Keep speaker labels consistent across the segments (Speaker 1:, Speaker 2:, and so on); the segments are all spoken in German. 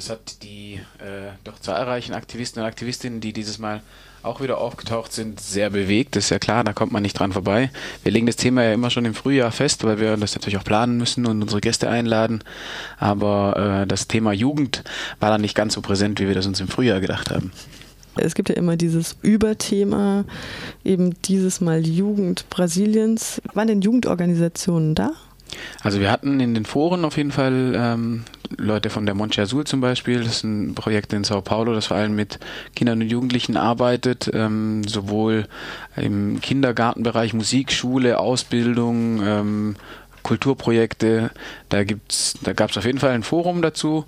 Speaker 1: das hat die äh, doch zahlreichen Aktivisten und Aktivistinnen, die dieses Mal auch wieder aufgetaucht sind, sehr bewegt. Das ist ja klar, da kommt man nicht dran vorbei. Wir legen das Thema ja immer schon im Frühjahr fest, weil wir das natürlich auch planen müssen und unsere Gäste einladen. Aber äh, das Thema Jugend war dann nicht ganz so präsent, wie wir das uns im Frühjahr gedacht haben.
Speaker 2: Es gibt ja immer dieses Überthema, eben dieses Mal Jugend Brasiliens. Waren denn Jugendorganisationen da?
Speaker 1: Also wir hatten in den Foren auf jeden Fall ähm, Leute von der Monte Azul zum Beispiel, das ist ein Projekt in Sao Paulo, das vor allem mit Kindern und Jugendlichen arbeitet, ähm, sowohl im Kindergartenbereich, Musik, Schule, Ausbildung, ähm, Kulturprojekte. Da gibt's, da gab es auf jeden Fall ein Forum dazu.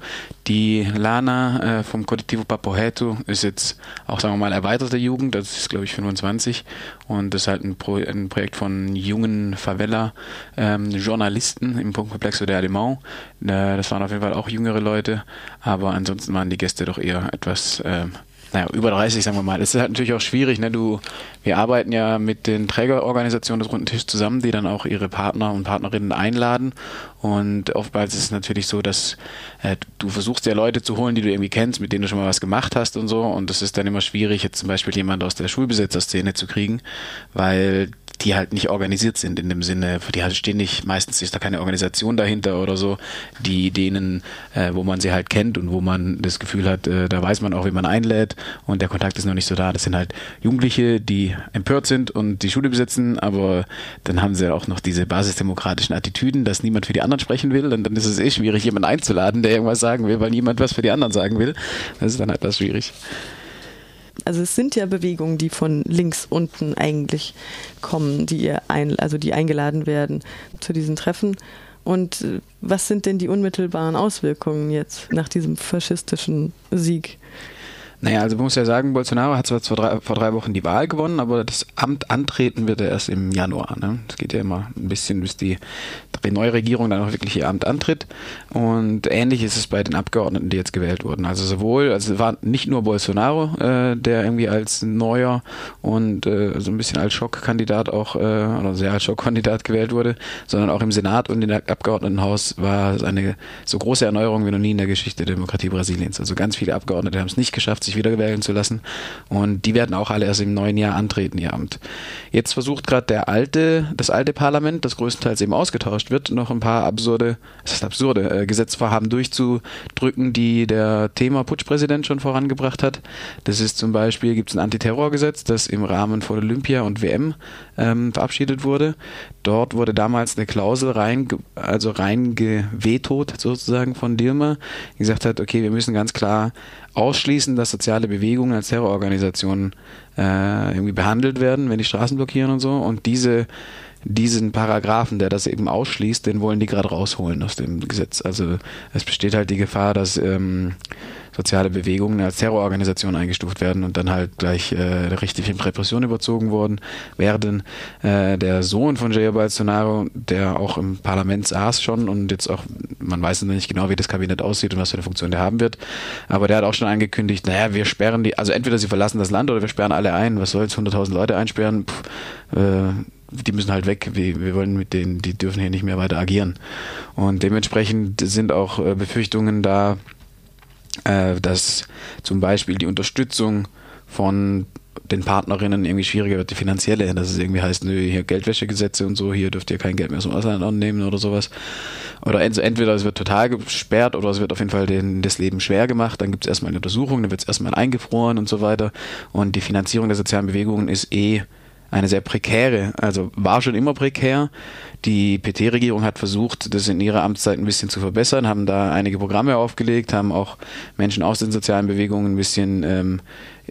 Speaker 1: Die Lana äh, vom Colectivo Papoheto ist jetzt auch, sagen wir mal, erweiterte Jugend, das ist glaube ich 25 und das ist halt ein, Pro ein Projekt von jungen Favela-Journalisten ähm, im Punktkomplexo de Alemão. Äh, das waren auf jeden Fall auch jüngere Leute, aber ansonsten waren die Gäste doch eher etwas äh, naja, über 30, sagen wir mal. Es ist halt natürlich auch schwierig, ne? Du, wir arbeiten ja mit den Trägerorganisationen des Runden Tisch zusammen, die dann auch ihre Partner und Partnerinnen einladen. Und oftmals ist es natürlich so, dass äh, du versuchst ja Leute zu holen, die du irgendwie kennst, mit denen du schon mal was gemacht hast und so. Und das ist dann immer schwierig, jetzt zum Beispiel jemand aus der Schulbesetzerszene zu kriegen, weil die halt nicht organisiert sind in dem Sinne, die halt stehen nicht, meistens ist da keine Organisation dahinter oder so, die denen, äh, wo man sie halt kennt und wo man das Gefühl hat, äh, da weiß man auch, wie man einlädt und der Kontakt ist noch nicht so da. Das sind halt Jugendliche, die empört sind und die Schule besetzen, aber dann haben sie auch noch diese basisdemokratischen Attitüden, dass niemand für die anderen sprechen will und dann ist es eh schwierig, jemanden einzuladen, der irgendwas sagen will, weil niemand was für die anderen sagen will. Das ist dann etwas schwierig
Speaker 2: also es sind ja Bewegungen, die von links unten eigentlich kommen, die ihr ein, also die eingeladen werden zu diesen Treffen. Und äh, was sind denn die unmittelbaren Auswirkungen jetzt nach diesem faschistischen Sieg?
Speaker 1: Naja, also man muss ja sagen, Bolsonaro hat zwar vor drei, vor drei Wochen die Wahl gewonnen, aber das Amt antreten wird er erst im Januar. Ne? Das geht ja immer ein bisschen, bis die, neue Regierung dann auch wirklich ihr Amt antritt. Und ähnlich ist es bei den Abgeordneten, die jetzt gewählt wurden. Also sowohl, also es war nicht nur Bolsonaro, äh, der irgendwie als neuer und äh, so ein bisschen als Schockkandidat auch, äh, oder sehr als Schockkandidat gewählt wurde, sondern auch im Senat und im Abgeordnetenhaus war es eine so große Erneuerung wie noch nie in der Geschichte der Demokratie Brasiliens. Also ganz viele Abgeordnete haben es nicht geschafft, sich sich wiedergewählen zu lassen. Und die werden auch alle erst im neuen Jahr antreten, ihr Amt. Jetzt versucht gerade der alte, das alte Parlament, das größtenteils eben ausgetauscht wird, noch ein paar absurde, das ist absurde, äh, Gesetzvorhaben durchzudrücken, die der Thema Putschpräsident schon vorangebracht hat. Das ist zum Beispiel, gibt es ein Antiterrorgesetz, das im Rahmen von Olympia und WM ähm, verabschiedet wurde. Dort wurde damals eine Klausel rein, also rein gewetot sozusagen von Dilma, die gesagt hat, okay, wir müssen ganz klar ausschließen, dass soziale Bewegungen als Terrororganisationen äh, irgendwie behandelt werden, wenn die Straßen blockieren und so. Und diese diesen Paragraphen, der das eben ausschließt, den wollen die gerade rausholen aus dem Gesetz. Also es besteht halt die Gefahr, dass ähm, soziale Bewegungen als Terrororganisation eingestuft werden und dann halt gleich äh, richtig in Repression überzogen worden werden. Äh, der Sohn von Jair Bolsonaro, der auch im Parlament saß schon und jetzt auch, man weiß nicht genau, wie das Kabinett aussieht und was für eine Funktion der haben wird, aber der hat auch schon angekündigt, naja, wir sperren die, also entweder sie verlassen das Land oder wir sperren alle ein. Was soll's, 100.000 Leute einsperren? Pff, äh, die müssen halt weg. Wir, wir wollen mit denen, die dürfen hier nicht mehr weiter agieren. Und dementsprechend sind auch äh, Befürchtungen da, äh, dass zum Beispiel die Unterstützung von den Partnerinnen irgendwie schwieriger wird, die finanzielle, dass es irgendwie heißt, nö, hier Geldwäschegesetze und so, hier dürft ihr kein Geld mehr aus dem Ausland annehmen oder sowas. Oder entweder es wird total gesperrt oder es wird auf jeden Fall den, das Leben schwer gemacht, dann gibt es erstmal eine Untersuchung, dann wird es erstmal eingefroren und so weiter. Und die Finanzierung der sozialen Bewegungen ist eh eine sehr prekäre, also war schon immer prekär. Die PT-Regierung hat versucht, das in ihrer Amtszeit ein bisschen zu verbessern, haben da einige Programme aufgelegt, haben auch Menschen aus den sozialen Bewegungen ein bisschen ähm,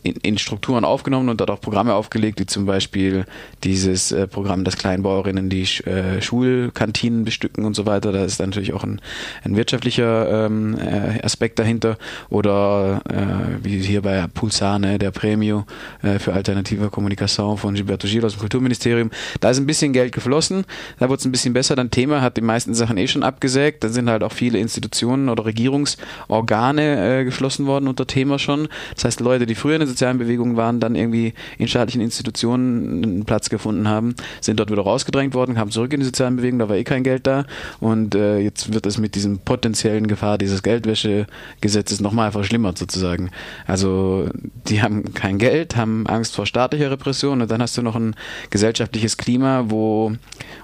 Speaker 1: in, in Strukturen aufgenommen und dort auch Programme aufgelegt, wie zum Beispiel dieses äh, Programm, dass Kleinbauerinnen die äh, Schulkantinen bestücken und so weiter. Da ist natürlich auch ein, ein wirtschaftlicher ähm, äh, Aspekt dahinter. Oder äh, wie hier bei Pulsane, der Premio äh, für alternative Kommunikation von Gilberto Gil aus dem Kulturministerium. Da ist ein bisschen Geld geflossen, da wurde es ein bisschen besser. Dann Thema hat die meisten Sachen eh schon abgesägt. Da sind halt auch viele Institutionen oder Regierungsorgane äh, geschlossen worden unter Thema schon. Das heißt, Leute, die früher in den sozialen Bewegungen waren, dann irgendwie in staatlichen Institutionen einen Platz gefunden haben, sind dort wieder rausgedrängt worden, kamen zurück in die sozialen Bewegungen, da war eh kein Geld da und äh, jetzt wird es mit diesem potenziellen Gefahr dieses Geldwäschegesetzes nochmal verschlimmert sozusagen. Also die haben kein Geld, haben Angst vor staatlicher Repression und dann hast du noch ein gesellschaftliches Klima, wo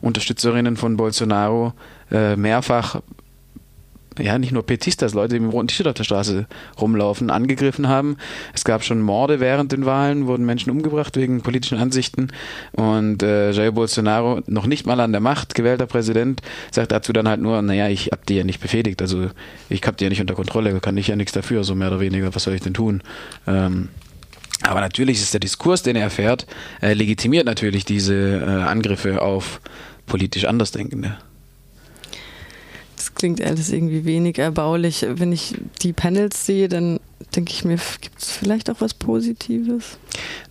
Speaker 1: Unterstützerinnen von Bolsonaro äh, mehrfach ja, nicht nur Petistas, Leute, die mit roten T-Shirt auf der Straße rumlaufen, angegriffen haben. Es gab schon Morde während den Wahlen, wurden Menschen umgebracht wegen politischen Ansichten. Und äh, Jair Bolsonaro, noch nicht mal an der Macht, gewählter Präsident, sagt dazu dann halt nur, naja, ich hab die ja nicht befehligt, also ich hab die ja nicht unter Kontrolle, kann ich ja nichts dafür, so mehr oder weniger, was soll ich denn tun? Ähm, aber natürlich ist der Diskurs, den er fährt, äh, legitimiert natürlich diese äh, Angriffe auf politisch Andersdenkende
Speaker 2: klingt alles irgendwie wenig erbaulich. Wenn ich die Panels sehe, dann denke ich mir, gibt es vielleicht auch was Positives?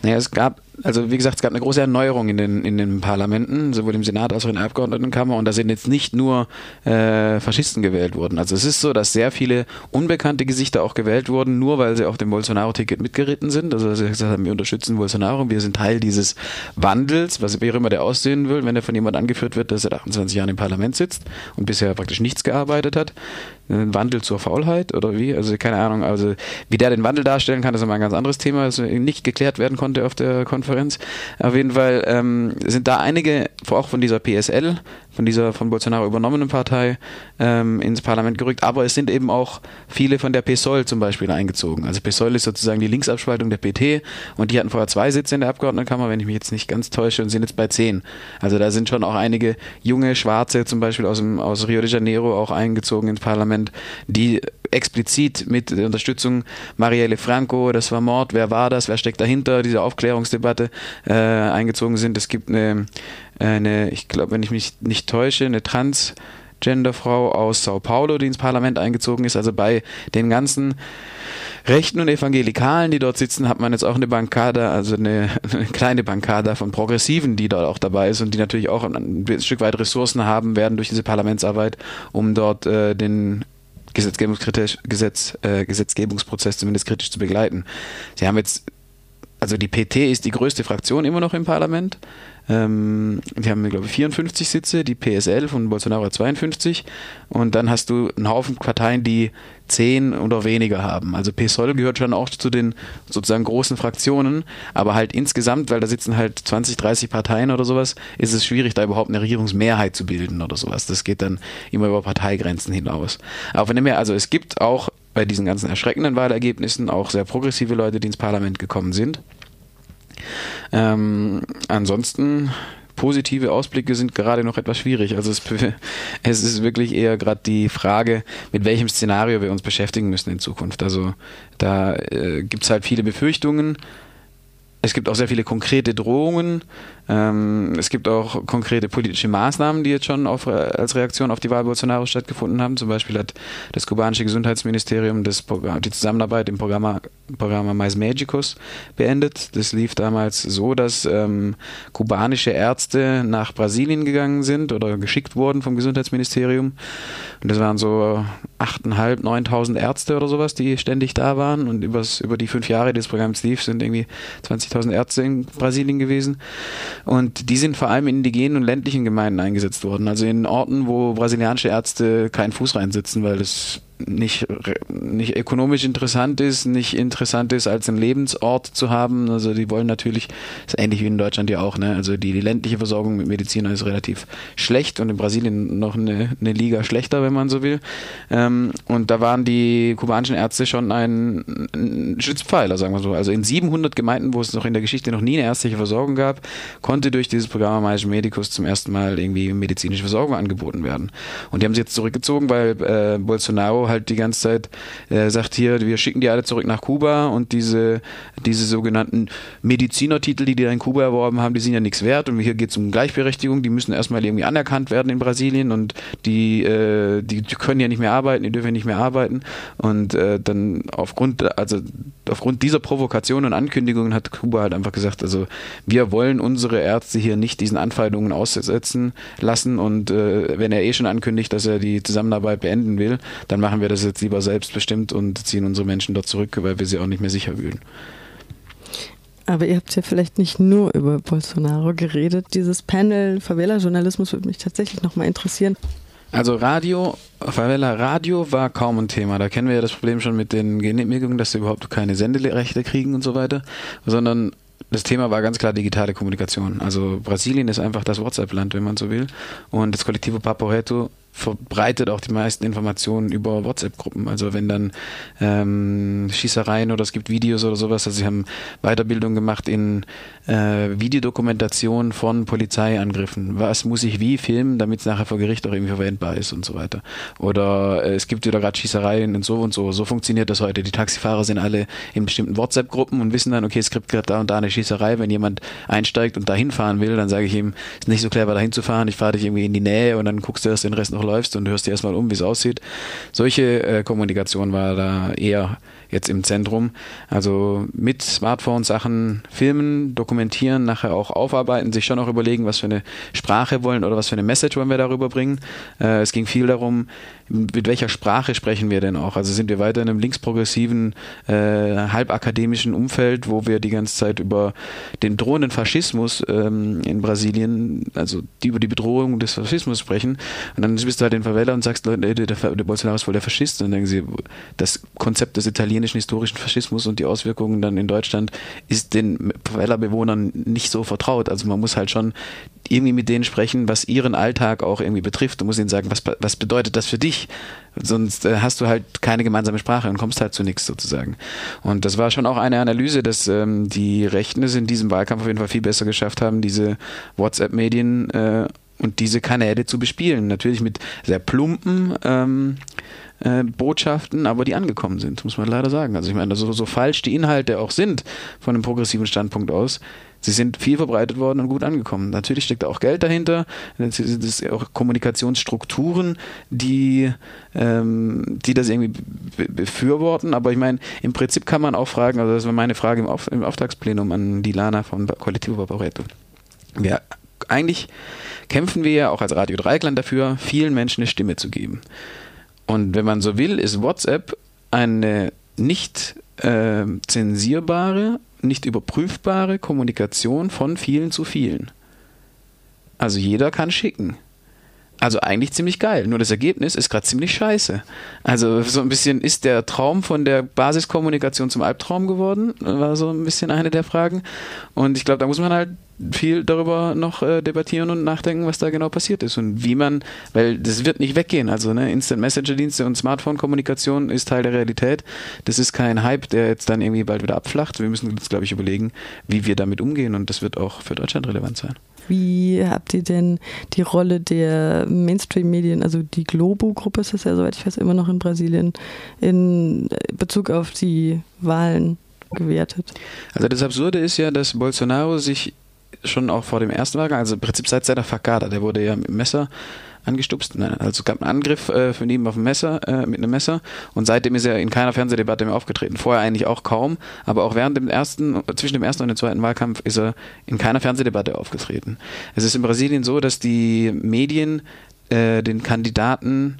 Speaker 1: Naja, es gab also wie gesagt, es gab eine große Erneuerung in den, in den Parlamenten, sowohl im Senat als auch in der Abgeordnetenkammer. Und da sind jetzt nicht nur äh, Faschisten gewählt worden. Also es ist so, dass sehr viele unbekannte Gesichter auch gewählt wurden, nur weil sie auf dem Bolsonaro-Ticket mitgeritten sind. Also sie gesagt haben, wir unterstützen Bolsonaro, wir sind Teil dieses Wandels, was wer immer der aussehen will, wenn er von jemand angeführt wird, der seit 28 Jahren im Parlament sitzt und bisher praktisch nichts gearbeitet hat. Ein Wandel zur Faulheit oder wie? Also keine Ahnung. Also wie der den Wandel darstellen kann, ist immer ein ganz anderes Thema, das nicht geklärt werden konnte auf der Konferenz. Konferenz. Auf jeden Fall ähm, sind da einige, auch von dieser PSL, von dieser von Bolsonaro übernommenen Partei, ähm, ins Parlament gerückt. Aber es sind eben auch viele von der PSOL zum Beispiel eingezogen. Also PSOL ist sozusagen die Linksabspaltung der PT und die hatten vorher zwei Sitze in der Abgeordnetenkammer, wenn ich mich jetzt nicht ganz täusche, und sind jetzt bei zehn. Also da sind schon auch einige junge Schwarze, zum Beispiel aus, dem, aus Rio de Janeiro, auch eingezogen ins Parlament, die explizit mit der Unterstützung Marielle Franco, das war Mord, wer war das, wer steckt dahinter, diese Aufklärungsdebatte äh, eingezogen sind. Es gibt eine, eine ich glaube, wenn ich mich nicht täusche, eine Transgenderfrau aus Sao Paulo, die ins Parlament eingezogen ist. Also bei den ganzen Rechten und Evangelikalen, die dort sitzen, hat man jetzt auch eine Bankada, also eine, eine, kleine Bankada von Progressiven, die dort auch dabei ist und die natürlich auch ein, Stück weit Ressourcen haben werden durch diese Parlamentsarbeit, um dort äh, den Gesetzgebungskritisch, Gesetz, äh, Gesetzgebungsprozess zumindest kritisch zu begleiten. Sie haben jetzt, also die PT ist die größte Fraktion immer noch im Parlament. Ähm, die haben, glaube ich, 54 Sitze, die PSL von Bolsonaro 52. Und dann hast du einen Haufen Parteien, die 10 oder weniger haben. Also PSOL gehört schon auch zu den sozusagen großen Fraktionen, aber halt insgesamt, weil da sitzen halt 20, 30 Parteien oder sowas, ist es schwierig, da überhaupt eine Regierungsmehrheit zu bilden oder sowas. Das geht dann immer über Parteigrenzen hinaus. Aber von dem her, also es gibt auch bei diesen ganzen erschreckenden Wahlergebnissen auch sehr progressive Leute, die ins Parlament gekommen sind. Ähm, ansonsten positive Ausblicke sind gerade noch etwas schwierig. Also es, es ist wirklich eher gerade die Frage, mit welchem Szenario wir uns beschäftigen müssen in Zukunft. Also da äh, gibt es halt viele Befürchtungen. Es gibt auch sehr viele konkrete Drohungen. Ähm, es gibt auch konkrete politische Maßnahmen, die jetzt schon auf, als Reaktion auf die Wahl Bolsonaro stattgefunden haben. Zum Beispiel hat das kubanische Gesundheitsministerium das Programm, die Zusammenarbeit im Programm, Programm Mais Magicus beendet. Das lief damals so, dass ähm, kubanische Ärzte nach Brasilien gegangen sind oder geschickt wurden vom Gesundheitsministerium. Und das waren so 8.500, 9.000 Ärzte oder sowas, die ständig da waren. Und übers, über die fünf Jahre des Programms lief, sind irgendwie 20.000 Ärzte in Brasilien gewesen. Und die sind vor allem in indigenen und ländlichen Gemeinden eingesetzt worden. Also in Orten, wo brasilianische Ärzte keinen Fuß reinsitzen, weil es nicht, nicht ökonomisch interessant ist, nicht interessant ist, als einen Lebensort zu haben. Also die wollen natürlich, ist ähnlich wie in Deutschland ja auch, ne? Also die, die ländliche Versorgung mit Medizinern ist relativ schlecht und in Brasilien noch eine, eine Liga schlechter, wenn man so will. Ähm, und da waren die kubanischen Ärzte schon ein, ein Schützpfeiler, sagen wir so. Also in 700 Gemeinden, wo es noch in der Geschichte noch nie eine ärztliche Versorgung gab, konnte durch dieses Programm Magischen Medicus zum ersten Mal irgendwie medizinische Versorgung angeboten werden. Und die haben sie jetzt zurückgezogen, weil äh, Bolsonaro halt die ganze Zeit äh, sagt hier, wir schicken die alle zurück nach Kuba und diese, diese sogenannten Medizinertitel, die die da in Kuba erworben haben, die sind ja nichts wert. Und hier geht es um Gleichberechtigung, die müssen erstmal irgendwie anerkannt werden in Brasilien und die, äh, die, die können ja nicht mehr arbeiten, die dürfen ja nicht mehr arbeiten. Und äh, dann aufgrund, also aufgrund dieser Provokation und Ankündigungen hat Kuba halt einfach gesagt, also wir wollen unsere Ärzte hier nicht diesen Anfeindungen aussetzen lassen. Und äh, wenn er eh schon ankündigt, dass er die Zusammenarbeit beenden will, dann machen wir das jetzt lieber selbstbestimmt und ziehen unsere Menschen dort zurück, weil wir sie auch nicht mehr sicher fühlen.
Speaker 2: Aber ihr habt ja vielleicht nicht nur über Bolsonaro geredet. Dieses Panel Favela-Journalismus würde mich tatsächlich nochmal interessieren.
Speaker 1: Also Radio, Favela Radio war kaum ein Thema. Da kennen wir ja das Problem schon mit den Genehmigungen, dass sie überhaupt keine Senderechte kriegen und so weiter, sondern das Thema war ganz klar digitale Kommunikation. Also Brasilien ist einfach das WhatsApp-Land, wenn man so will. Und das Kollektivo Papo Reto verbreitet auch die meisten Informationen über WhatsApp-Gruppen. Also wenn dann ähm, Schießereien oder es gibt Videos oder sowas, also sie haben Weiterbildung gemacht in äh, Videodokumentation von Polizeiangriffen. Was muss ich wie filmen, damit es nachher vor Gericht auch irgendwie verwendbar ist und so weiter. Oder äh, es gibt wieder gerade Schießereien und so und so. So funktioniert das heute. Die Taxifahrer sind alle in bestimmten WhatsApp-Gruppen und wissen dann, okay, es gibt gerade da und da eine Schießerei. Wenn jemand einsteigt und dahin fahren will, dann sage ich ihm, ist nicht so clever dahin zu fahren, ich fahre dich irgendwie in die Nähe und dann guckst du erst den Rest noch läufst und hörst dir erstmal um, wie es aussieht. Solche äh, Kommunikation war da eher jetzt im Zentrum. Also mit Smartphone Sachen filmen, dokumentieren, nachher auch aufarbeiten, sich schon auch überlegen, was für eine Sprache wollen oder was für eine Message wollen wir darüber bringen. Äh, es ging viel darum, mit welcher Sprache sprechen wir denn auch? Also sind wir weiter in einem linksprogressiven, äh, halbakademischen Umfeld, wo wir die ganze Zeit über den drohenden Faschismus ähm, in Brasilien, also die, über die Bedrohung des Faschismus sprechen. Und dann bist du halt in Favela und sagst, Leute, der, der Bolsonaro ist voll der Faschist. Und dann denken sie, das Konzept des italienischen historischen Faschismus und die Auswirkungen dann in Deutschland ist den Favela-Bewohnern nicht so vertraut. Also man muss halt schon irgendwie mit denen sprechen, was ihren Alltag auch irgendwie betrifft. Du musst ihnen sagen, was, was bedeutet das für dich? Sonst äh, hast du halt keine gemeinsame Sprache und kommst halt zu nichts sozusagen. Und das war schon auch eine Analyse, dass ähm, die Rechten es in diesem Wahlkampf auf jeden Fall viel besser geschafft haben, diese WhatsApp-Medien äh, und diese Kanäle zu bespielen. Natürlich mit sehr plumpen ähm, äh, Botschaften, aber die angekommen sind, muss man leider sagen. Also ich meine, so, so falsch die Inhalte auch sind von einem progressiven Standpunkt aus, sie sind viel verbreitet worden und gut angekommen. Natürlich steckt da auch Geld dahinter, das sind auch Kommunikationsstrukturen, die, ähm, die das irgendwie befürworten. Aber ich meine, im Prinzip kann man auch fragen, also das war meine Frage im, Auf, im Auftragsplenum an die Lana von Colectivo Barbaretto. Ja, eigentlich kämpfen wir ja auch als Radio Dreikland dafür, vielen Menschen eine Stimme zu geben. Und wenn man so will, ist WhatsApp eine nicht äh, zensierbare, nicht überprüfbare Kommunikation von vielen zu vielen. Also jeder kann schicken. Also eigentlich ziemlich geil, nur das Ergebnis ist gerade ziemlich scheiße. Also so ein bisschen ist der Traum von der Basiskommunikation zum Albtraum geworden, war so ein bisschen eine der Fragen. Und ich glaube, da muss man halt viel darüber noch äh, debattieren und nachdenken, was da genau passiert ist und wie man, weil das wird nicht weggehen. Also ne, Instant Messenger Dienste und Smartphone Kommunikation ist Teil der Realität. Das ist kein Hype, der jetzt dann irgendwie bald wieder abflacht. Wir müssen uns, glaube ich, überlegen, wie wir damit umgehen und das wird auch für Deutschland relevant sein.
Speaker 2: Wie habt ihr denn die Rolle der Mainstream-Medien, also die Globo-Gruppe ist das ja, soweit ich weiß, immer noch in Brasilien, in Bezug auf die Wahlen gewertet?
Speaker 1: Also das Absurde ist ja, dass Bolsonaro sich schon auch vor dem ersten Wahlgang, also im Prinzip seit seiner Fakada, der wurde ja mit dem Messer angestupst. Also es gab einen Angriff äh, von ihm auf dem Messer, äh, mit einem Messer und seitdem ist er in keiner Fernsehdebatte mehr aufgetreten. Vorher eigentlich auch kaum, aber auch während dem ersten, zwischen dem ersten und dem zweiten Wahlkampf ist er in keiner Fernsehdebatte aufgetreten. Es ist in Brasilien so, dass die Medien äh, den Kandidaten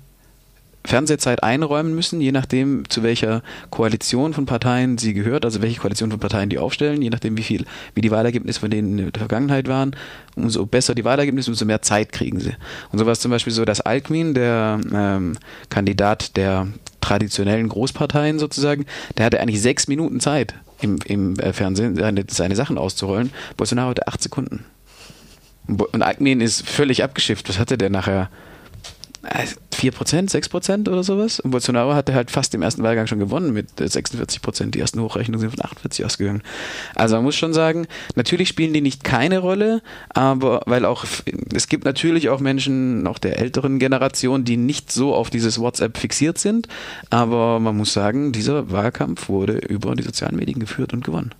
Speaker 1: Fernsehzeit einräumen müssen, je nachdem, zu welcher Koalition von Parteien sie gehört, also welche Koalition von Parteien die aufstellen, je nachdem, wie viel, wie die Wahlergebnisse von denen in der Vergangenheit waren. Umso besser die Wahlergebnisse, umso mehr Zeit kriegen sie. Und so war es zum Beispiel so, dass Alckmin, der ähm, Kandidat der traditionellen Großparteien sozusagen, der hatte eigentlich sechs Minuten Zeit im, im äh, Fernsehen, seine, seine Sachen auszurollen. Bolsonaro hatte acht Sekunden. Und Alckmin ist völlig abgeschifft. Was hatte der nachher? 4 Prozent, 6 Prozent oder sowas. Und Bolsonaro hatte halt fast im ersten Wahlgang schon gewonnen mit 46 Prozent. Die ersten Hochrechnungen sind von 48 ausgegangen. Also man muss schon sagen, natürlich spielen die nicht keine Rolle, aber weil auch, es gibt natürlich auch Menschen, auch der älteren Generation, die nicht so auf dieses WhatsApp fixiert sind. Aber man muss sagen, dieser Wahlkampf wurde über die sozialen Medien geführt und gewonnen.